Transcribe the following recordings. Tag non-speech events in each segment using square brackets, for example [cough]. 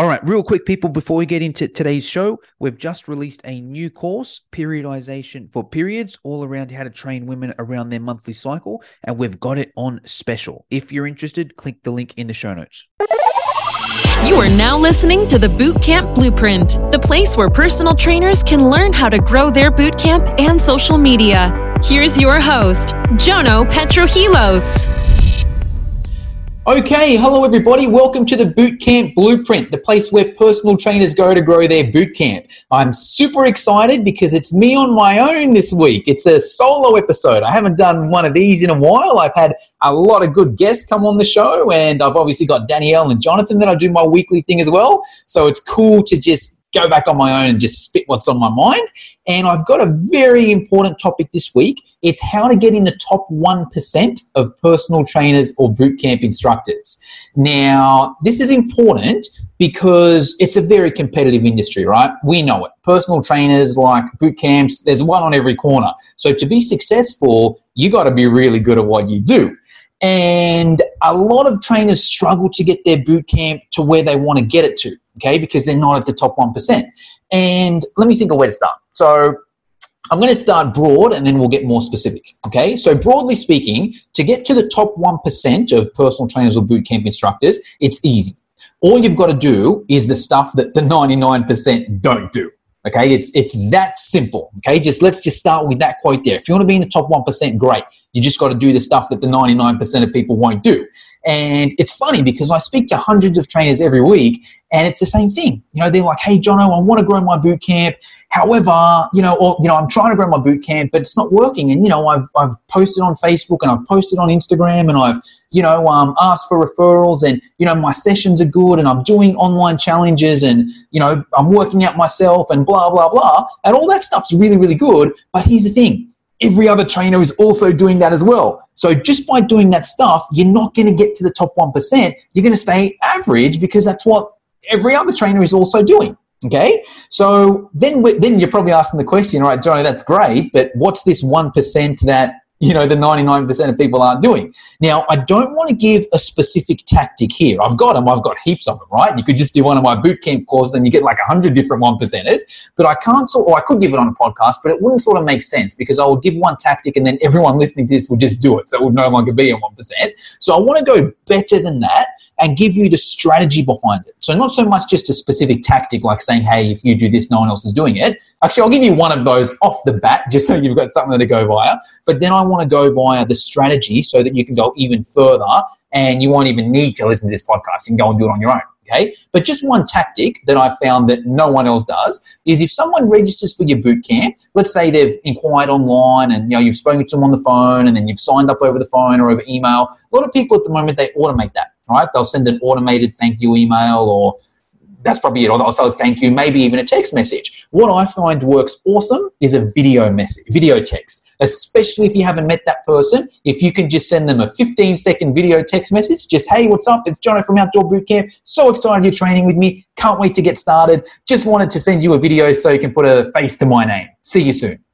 All right, real quick, people, before we get into today's show, we've just released a new course, Periodization for Periods, all around how to train women around their monthly cycle, and we've got it on special. If you're interested, click the link in the show notes. You are now listening to the Bootcamp Blueprint, the place where personal trainers can learn how to grow their bootcamp and social media. Here's your host, Jono Petrohilos. Okay, hello everybody. Welcome to the Bootcamp Blueprint, the place where personal trainers go to grow their bootcamp. I'm super excited because it's me on my own this week. It's a solo episode. I haven't done one of these in a while. I've had a lot of good guests come on the show, and I've obviously got Danielle and Jonathan that I do my weekly thing as well. So it's cool to just go back on my own and just spit what's on my mind. And I've got a very important topic this week. It's how to get in the top 1% of personal trainers or bootcamp instructors. Now, this is important because it's a very competitive industry, right? We know it. Personal trainers like boot camps, there's one on every corner. So to be successful, you got to be really good at what you do. And a lot of trainers struggle to get their boot camp to where they want to get it to, okay, because they're not at the top 1%. And let me think of where to start. So I'm going to start broad and then we'll get more specific. Okay, so broadly speaking, to get to the top 1% of personal trainers or bootcamp instructors, it's easy. All you've got to do is the stuff that the 99% don't do. Okay, it's it's that simple. Okay, just let's just start with that quote there. If you want to be in the top one percent, great. You just got to do the stuff that the ninety nine percent of people won't do. And it's funny because I speak to hundreds of trainers every week, and it's the same thing. You know, they're like, "Hey, Jono, I want to grow my boot camp. However, you know, or you know, I'm trying to grow my boot camp, but it's not working. And you know, I've I've posted on Facebook and I've posted on Instagram and I've you know um, asked for referrals and you know my sessions are good and I'm doing online challenges and you know I'm working out myself and blah blah blah and all that stuff's really really good. But here's the thing. Every other trainer is also doing that as well. So just by doing that stuff, you're not going to get to the top 1%. You're going to stay average because that's what every other trainer is also doing. Okay, so then then you're probably asking the question, all right, Johnny, that's great, but what's this one percent that you know the 99% of people aren't doing? Now, I don't want to give a specific tactic here. I've got them. I've got heaps of them, right? You could just do one of my bootcamp courses and you get like hundred different one percenters. But I can't sort, or I could give it on a podcast, but it wouldn't sort of make sense because I would give one tactic and then everyone listening to this would just do it, so it would no longer be a one percent. So I want to go better than that and give you the strategy behind it. So not so much just a specific tactic like saying, hey, if you do this, no one else is doing it. Actually, I'll give you one of those off the bat just so you've got something to go via. But then I want to go via the strategy so that you can go even further and you won't even need to listen to this podcast. You can go and do it on your own. Okay. But just one tactic that I found that no one else does is if someone registers for your boot camp, let's say they've inquired online and you know you've spoken to them on the phone and then you've signed up over the phone or over email. A lot of people at the moment they automate that right? They'll send an automated thank you email or that's probably it. Or they'll say thank you, maybe even a text message. What I find works awesome is a video message, video text. Especially if you haven't met that person, if you can just send them a 15 second video text message, just hey, what's up? It's Jono from Outdoor Bootcamp. So excited you're training with me. Can't wait to get started. Just wanted to send you a video so you can put a face to my name. See you soon.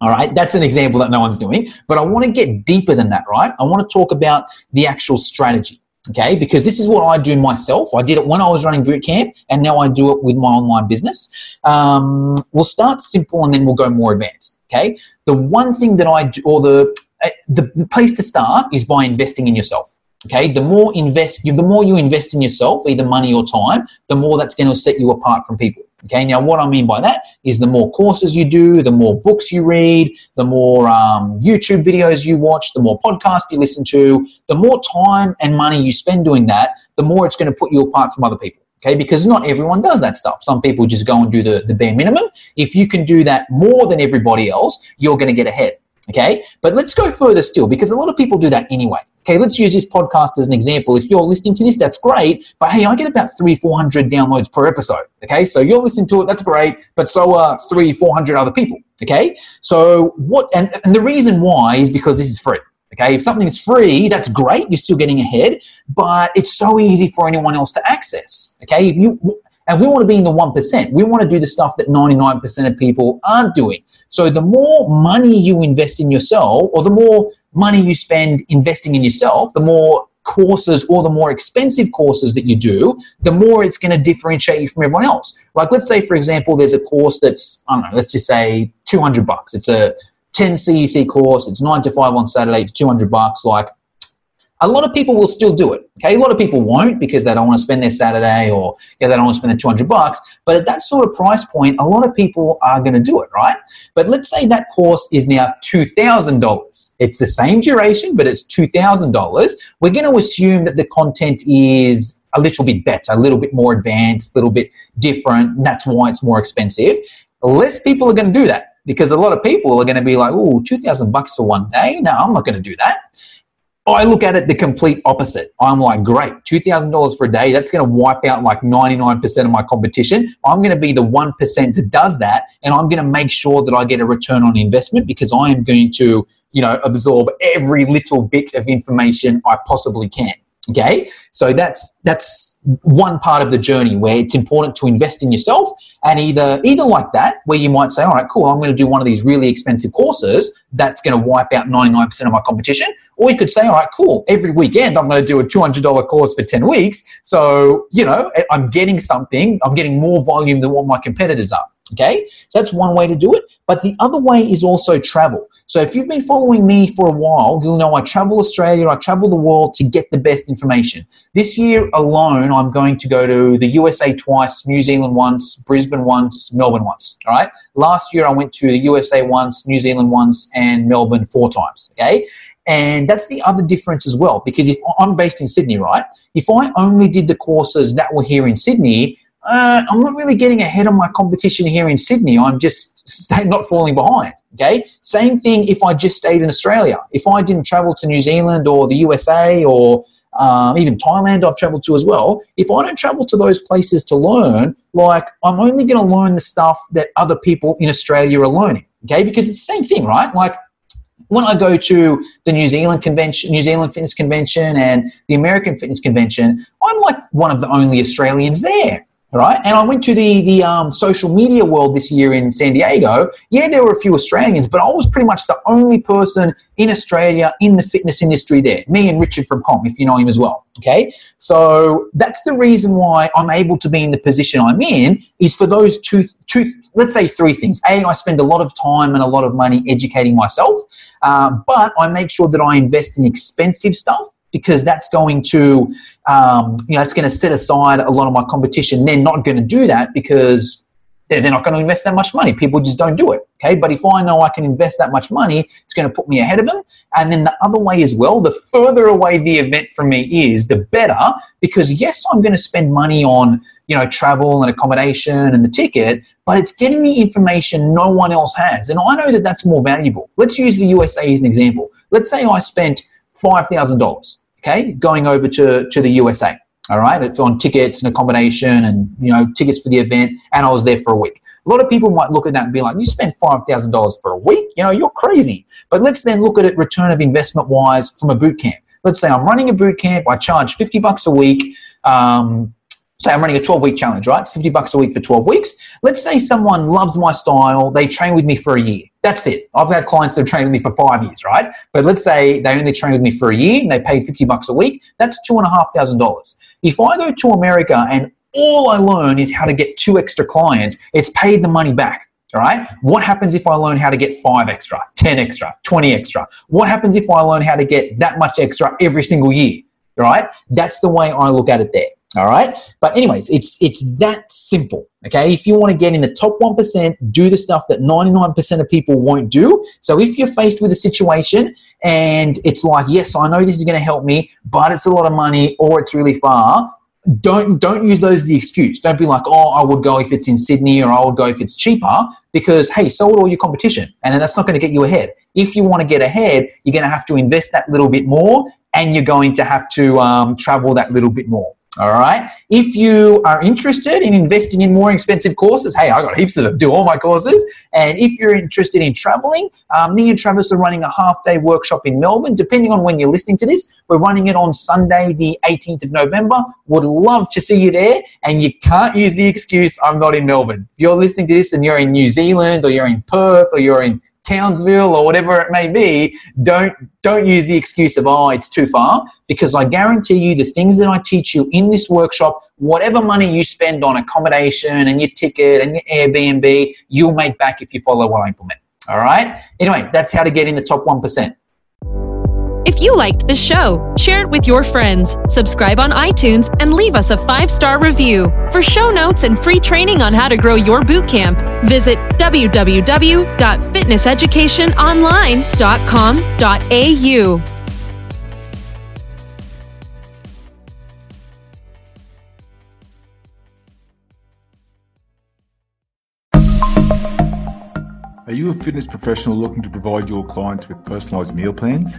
All right, that's an example that no one's doing. But I want to get deeper than that, right? I want to talk about the actual strategy okay because this is what i do myself. I did it when i was running boot camp and now i do it with my online business. Um, we'll start simple and then we'll go more advanced okay? The one thing that i do or the uh, the place to start is by investing in yourself okay? The more invest you the more you invest in yourself either money or time the more that's going to set you apart from people Okay, now what I mean by that is the more courses you do, the more books you read, the more um, YouTube videos you watch, the more podcasts you listen to, the more time and money you spend doing that, the more it's going to put you apart from other people. Okay, because not everyone does that stuff. Some people just go and do the, the bare minimum. If you can do that more than everybody else, you're going to get ahead. Okay, but let's go further still because a lot of people do that anyway. Okay, let's use this podcast as an example. If you're listening to this, that's great. But hey, I get about three, 400 downloads per episode. Okay, so you're listening to it, that's great. But so are three, 400 other people. Okay, so what, and, and the reason why is because this is free. Okay, if something's free, that's great. You're still getting ahead, but it's so easy for anyone else to access. Okay, if you and we want to be in the 1%. We want to do the stuff that 99% of people aren't doing. So the more money you invest in yourself, or the more money you spend investing in yourself, the more courses or the more expensive courses that you do, the more it's going to differentiate you from everyone else. Like, let's say, for example, there's a course that's, I don't know, let's just say 200 bucks. It's a 10 CEC course. It's nine to five on Saturday for 200 bucks. Like, a lot of people will still do it. Okay, a lot of people won't because they don't want to spend their Saturday or yeah, they don't want to spend the 200 bucks. But at that sort of price point, a lot of people are going to do it, right? But let's say that course is now $2,000. It's the same duration, but it's $2,000. We're going to assume that the content is a little bit better, a little bit more advanced, a little bit different. And That's why it's more expensive. Less people are going to do that because a lot of people are going to be like, "Oh, 2000 bucks for one day? No, I'm not going to do that." I look at it the complete opposite. I'm like, great, $2,000 for a day. That's going to wipe out like 99% of my competition. I'm going to be the 1% that does that. And I'm going to make sure that I get a return on investment because I am going to, you know, absorb every little bit of information I possibly can. Okay, so that's that's one part of the journey where it's important to invest in yourself, and either either like that, where you might say, all right, cool, I'm going to do one of these really expensive courses that's going to wipe out 99% of my competition, or you could say, all right, cool, every weekend I'm going to do a $200 course for 10 weeks, so you know I'm getting something, I'm getting more volume than what my competitors are. Okay, so that's one way to do it. But the other way is also travel. So if you've been following me for a while, you'll know I travel Australia, I travel the world to get the best information. This year alone, I'm going to go to the USA twice, New Zealand once, Brisbane once, Melbourne once. All right. Last year, I went to the USA once, New Zealand once, and Melbourne four times. Okay. And that's the other difference as well, because if I'm based in Sydney, right? If I only did the courses that were here in Sydney, uh, I'm not really getting ahead of my competition here in Sydney. I'm just [laughs] stay, not falling behind. Okay. Same thing if I just stayed in Australia. If I didn't travel to New Zealand or the USA or um, even Thailand, I've traveled to as well. If I don't travel to those places to learn, like I'm only going to learn the stuff that other people in Australia are learning. Okay. Because it's the same thing, right? Like when I go to the New Zealand convention, New Zealand Fitness Convention, and the American Fitness Convention, I'm like one of the only Australians there right? And I went to the the um, social media world this year in San Diego. Yeah, there were a few Australians, but I was pretty much the only person in Australia in the fitness industry there. Me and Richard from Com, if you know him as well. Okay, so that's the reason why I'm able to be in the position I'm in is for those two two. Let's say three things. A, I spend a lot of time and a lot of money educating myself, uh, but I make sure that I invest in expensive stuff because that's going to, um, you know, it's going to set aside a lot of my competition. They're not going to do that because they're, they're not going to invest that much money. People just don't do it. Okay. But if I know I can invest that much money, it's going to put me ahead of them. And then the other way as well, the further away the event from me is, the better. Because yes, I'm going to spend money on, you know, travel and accommodation and the ticket, but it's getting me information no one else has. And I know that that's more valuable. Let's use the USA as an example. Let's say I spent $5,000, okay, going over to, to the USA. All right, it's on tickets and accommodation and you know tickets for the event, and I was there for a week. A lot of people might look at that and be like, "You spent five thousand dollars for a week? You know, you're crazy." But let's then look at it return of investment wise from a boot camp. Let's say I'm running a boot camp. I charge fifty bucks a week. Um, say I'm running a 12 week challenge, right? It's 50 bucks a week for 12 weeks. Let's say someone loves my style, they train with me for a year. That's it. I've had clients that have trained with me for five years, right? But let's say they only trained with me for a year and they paid 50 bucks a week. That's two and a half thousand dollars. If I go to America and all I learn is how to get two extra clients, it's paid the money back. All right. What happens if I learn how to get five extra, 10 extra, 20 extra? What happens if I learn how to get that much extra every single year? All right. That's the way I look at it there. All right. But anyways, it's it's that simple. Okay. If you want to get in the top 1%, do the stuff that 99% of people won't do. So if you're faced with a situation and it's like, yes, I know this is going to help me, but it's a lot of money or it's really far, don't don't use those as the excuse. Don't be like, oh, I would go if it's in Sydney or I would go if it's cheaper, because hey, so would all your competition, and that's not going to get you ahead. If you want to get ahead, you're going to have to invest that little bit more, and you're going to have to um, travel that little bit more. All right. If you are interested in investing in more expensive courses, hey, I got heaps of them. Do all my courses. And if you're interested in traveling, um, me and Travis are running a half day workshop in Melbourne. Depending on when you're listening to this, we're running it on Sunday, the 18th of November. Would love to see you there. And you can't use the excuse I'm not in Melbourne. If you're listening to this and you're in New Zealand or you're in Perth or you're in Townsville or whatever it may be, don't don't use the excuse of oh it's too far because I guarantee you the things that I teach you in this workshop, whatever money you spend on accommodation and your ticket and your Airbnb, you'll make back if you follow what I implement. All right. Anyway, that's how to get in the top one percent. If you liked the show, share it with your friends, subscribe on iTunes, and leave us a five star review. For show notes and free training on how to grow your bootcamp, visit www.fitnesseducationonline.com.au. Are you a fitness professional looking to provide your clients with personalized meal plans?